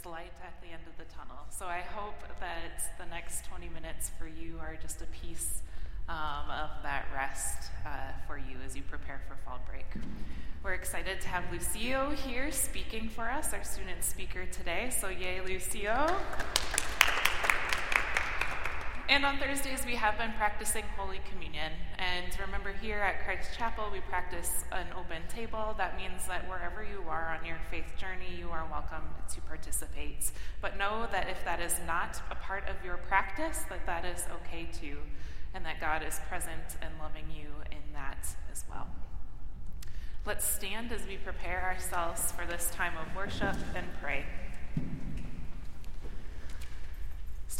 is light at the end of the tunnel. So I hope that the next 20 minutes for you are just a piece um, of that rest uh, for you as you prepare for fall break. We're excited to have Lucio here speaking for us, our student speaker today. So, yay, Lucio. And on Thursdays, we have been practicing Holy Communion. And remember, here at Christ Chapel, we practice an open table. That means that wherever you are on your faith journey, you are welcome to participate. But know that if that is not a part of your practice, that that is okay too, and that God is present and loving you in that as well. Let's stand as we prepare ourselves for this time of worship and pray.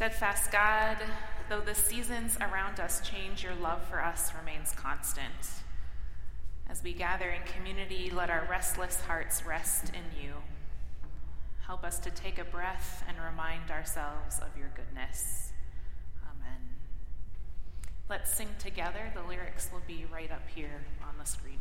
Steadfast God, though the seasons around us change, your love for us remains constant. As we gather in community, let our restless hearts rest in you. Help us to take a breath and remind ourselves of your goodness. Amen. Let's sing together. The lyrics will be right up here on the screen.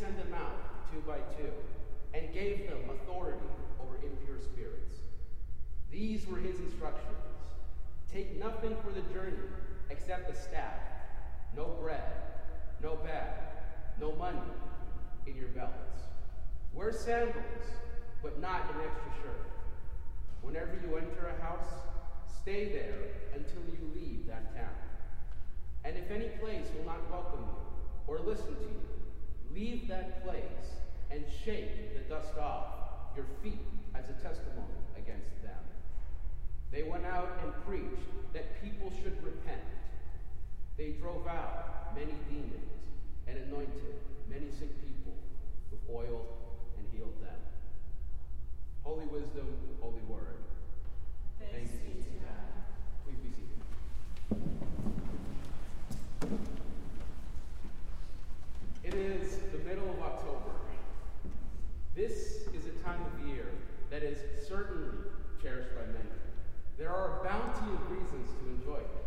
Send them out two by two and gave them authority over impure spirits. These were his instructions Take nothing for the journey except a staff, no bread, no bag, no money in your belts. Wear sandals, but not an extra shirt. Whenever you enter a house, stay there until you leave that town. And if any place will not welcome you or listen to you, leave that place and shake the dust off your feet as a testimony against them. They went out and preached that people should repent. They drove out many demons and anointed many sick people with oil and healed them. Holy wisdom, holy word. Thanks be to God. Please be seated. It is the middle of October. This is a time of year that is certainly cherished by many. There are a bounty of reasons to enjoy it.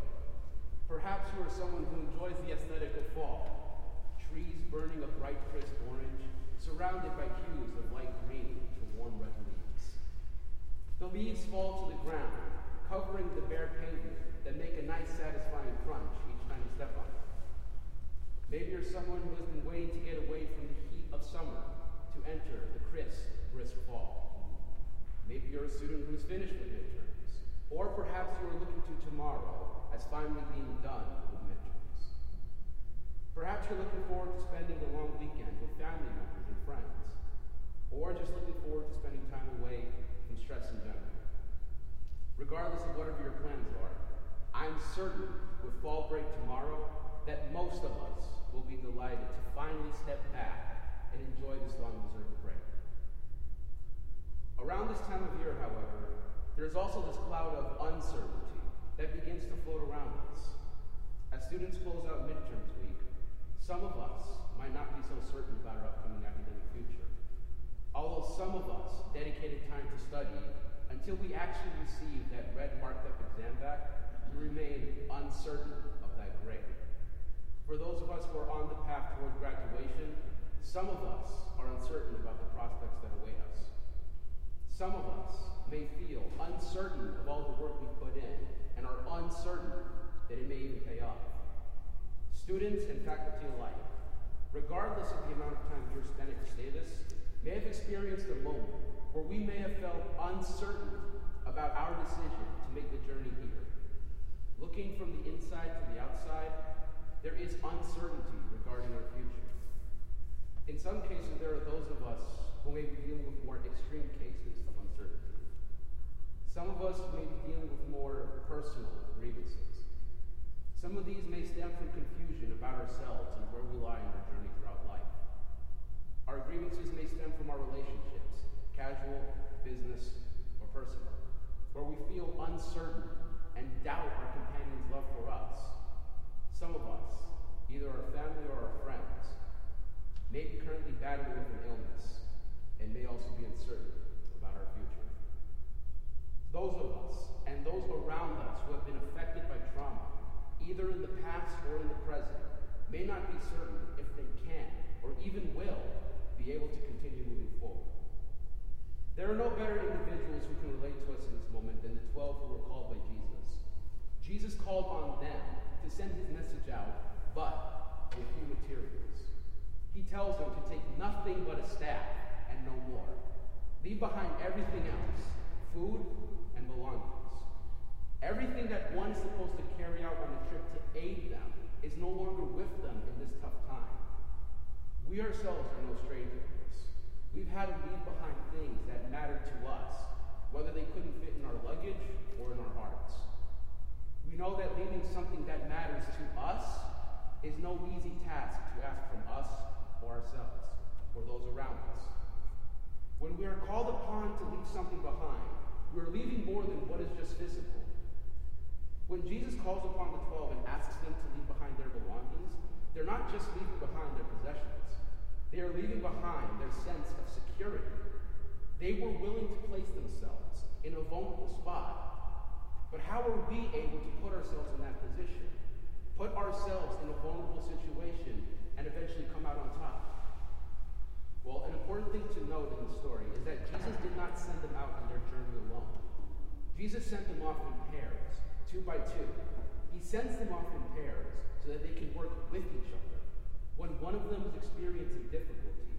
Perhaps you are someone who enjoys the aesthetic of fall. Trees burning a bright crisp orange, surrounded by hues of light green to warm red leaves. The leaves fall to the ground, covering the bare pavement that make a nice satisfying crunch each time you step on it. Maybe you're someone who has been waiting to get away from the heat of summer to enter the crisp, brisk fall. Maybe you're a student who's finished with midterms, or perhaps you are looking to tomorrow as finally being done with midterms. Perhaps you're looking forward to spending a long weekend with family members and friends, or just looking forward to spending time away from stress in general. Regardless of whatever your plans are, I'm certain with fall break tomorrow that most of us will be delighted to finally step back and enjoy this long deserved break. Around this time of year, however, there's also this cloud of uncertainty that begins to float around us. As students close out midterms week, some of us might not be so certain about our upcoming academic future. Although some of us dedicated time to study until we actually receive that red marked up exam back, we remain uncertain of that grade. For those of us who are on the path toward graduation, some of us are uncertain about the prospects that await us. Some of us may feel uncertain of all the work we've put in and are uncertain that it may even pay off. Students and faculty alike, regardless of the amount of time you're spending to stay this, may have experienced a moment where we may have felt uncertain about our decision to make the journey here. Looking from the inside to the outside, there is uncertainty regarding our future. In some cases, there are those of us who may be dealing with more extreme cases. Some of us may be dealing with more personal grievances. Some of these may stem from confusion about ourselves and where we lie in our journey throughout life. Our grievances may stem from our relationships, casual, business, or personal, where we feel uncertain and doubt our companion's love for us. Some of us, either our family or our friends, may be currently battling with an illness and may also be uncertain about our future. Those of us and those around us who have been affected by trauma, either in the past or in the present, may not be certain if they can or even will be able to continue moving forward. There are no better individuals who can relate to us in this moment than the 12 who were called by Jesus. Jesus called on them to send his message out, but with few materials. He tells them to take nothing but a staff and no more. Leave behind everything else food and belongings. Everything that one is supposed to carry out on a trip to aid them is no longer with them in this tough time. We ourselves are no stranger to this. We've had to leave behind things that matter to us, whether they couldn't fit in our luggage or in our hearts. We know that leaving something that matters to us is no easy task to ask from us or ourselves or those around us. When we are called upon to leave something behind, we are leaving more than what is just physical. When Jesus calls upon the twelve and asks them to leave behind their belongings, they're not just leaving behind their possessions. They are leaving behind their sense of security. They were willing to place themselves in a vulnerable spot But how are we able to put ourselves in that position? Put ourselves in a vulnerable situation and eventually come out on top? Well, an important thing to note in the story is that Jesus did not send them out on their journey alone. Jesus sent them off in pairs, two by two. He sends them off in pairs so that they can work with each other. When one of them is experiencing difficulty,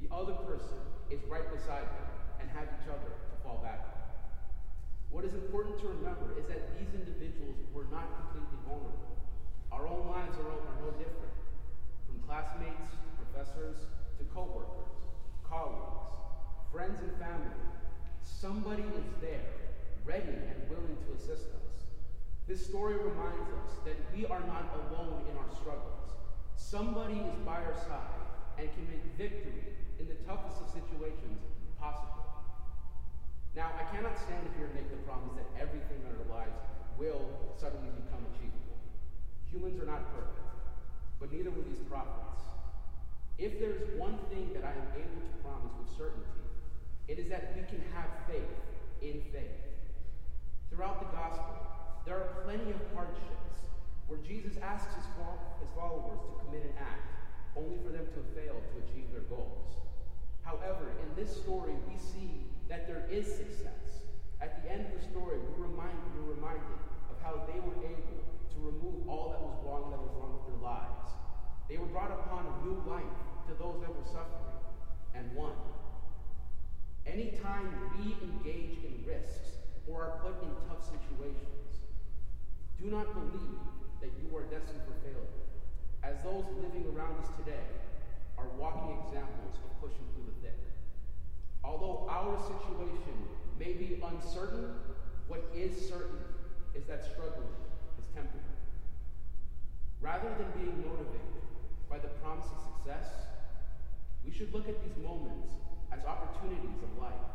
the other person is right beside them and have each other to fall back on. What is important to remember is that these individuals were not completely vulnerable. Our own lives are, are no different. From classmates to professors to coworkers, colleagues, friends and family, somebody is there, ready and willing to assist us. This story reminds us that we are not alone in our struggles. Somebody is by our side and can make victory in the toughest of situations possible. Now, I cannot stand here and make the promise that everything in our lives will suddenly become achievable. Humans are not perfect, but neither were these prophets. If there is one thing that I am able to promise with certainty, it is that we can have faith in faith. Throughout the gospel, there are plenty of hardships where Jesus asks his, followers to commit an act, only for them to fail to achieve their goals. However, in this story, we see that there is success. At the end of the story, we're, remind, we're reminded of how they were able to remove all that was wrong that was wrong with their lives. They were brought upon a new life to those that were suffering and won. Anytime we engage in risks or are put in tough situations, do not believe that you are destined for failure, as those living around us today are walking examples of pushing through the thick. Although our situation may be uncertain, what is certain is that struggling is temporary. Rather than being motivated by the promise of success, we should look at these moments as opportunities of life.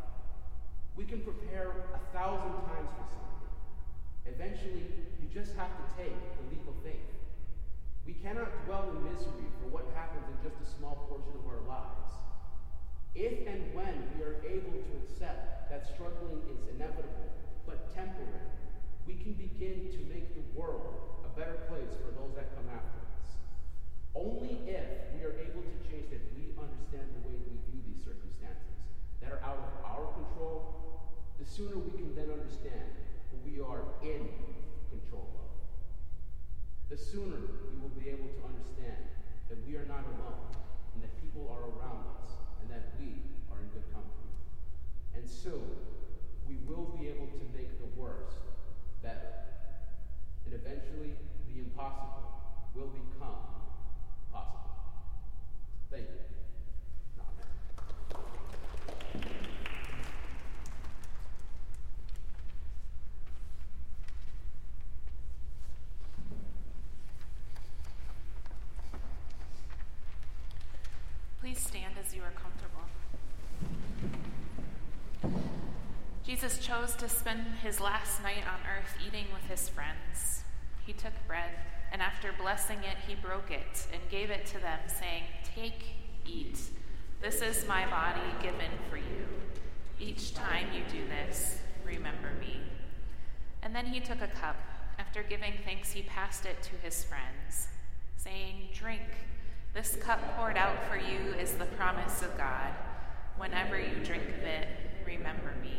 We can prepare a thousand times for something. Eventually, you just have to take the leap of faith. We cannot dwell in misery for what happens in just a small portion of our lives. If and when we are able to accept that struggling is inevitable but temporary, we can begin to make the world a better place for those that come after us. Only if we are able to change that we understand the way we view these circumstances that are out of our control, the sooner we can then understand who we are in control of. The sooner we will be able to understand that we are not alone and that people are around us and that we are in good company. And soon, we will be able to make the worst better. And eventually, impossible will become possible. Thank you. Please stand as you are comfortable. Jesus chose to spend his last night on earth eating with his friends. He took bread, and after blessing it, he broke it and gave it to them, saying, Take, eat. This is my body given for you. Each time you do this, remember me. And then he took a cup. After giving thanks, he passed it to his friends, saying, Drink. This cup poured out for you is the promise of God. Whenever you drink of it, remember me.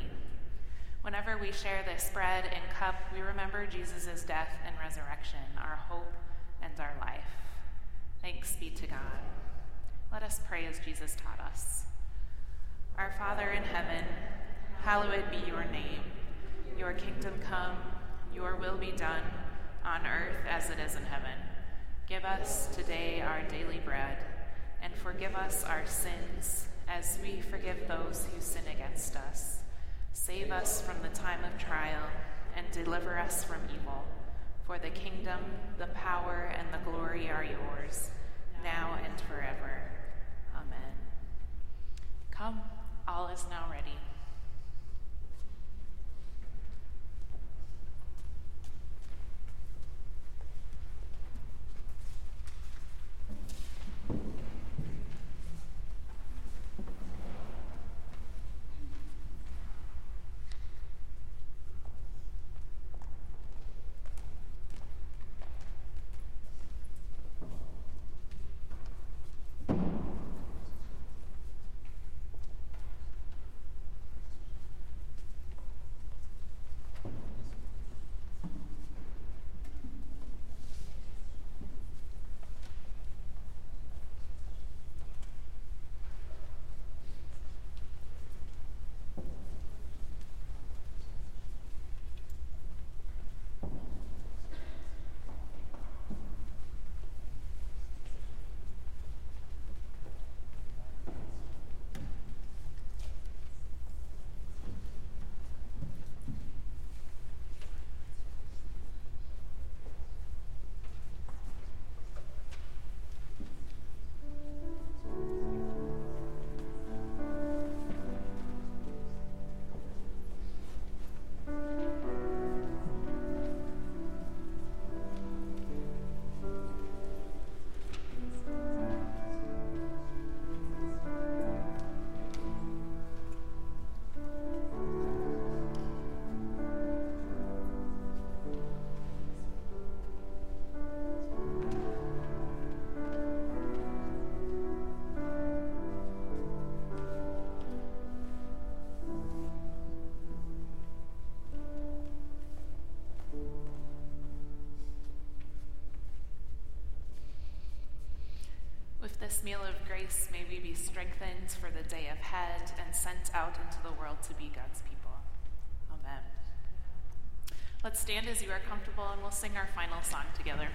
Whenever we share this bread and cup, we remember Jesus' death and resurrection, our hope and our life. Thanks be to God. Let us pray as Jesus taught us. Our Father in heaven, hallowed be your name. Your kingdom come, your will be done, on earth as it is in heaven. Give us today our daily bread, and forgive us our sins as we forgive those who sin against us. Save us from the time of trial, and deliver us from evil. For the kingdom, the power, and the glory are yours, now and forever. Amen. Come, all is now ready. This meal of grace, may we be strengthened for the day ahead and sent out into the world to be God's people. Amen. Let's stand as you are comfortable and we'll sing our final song together.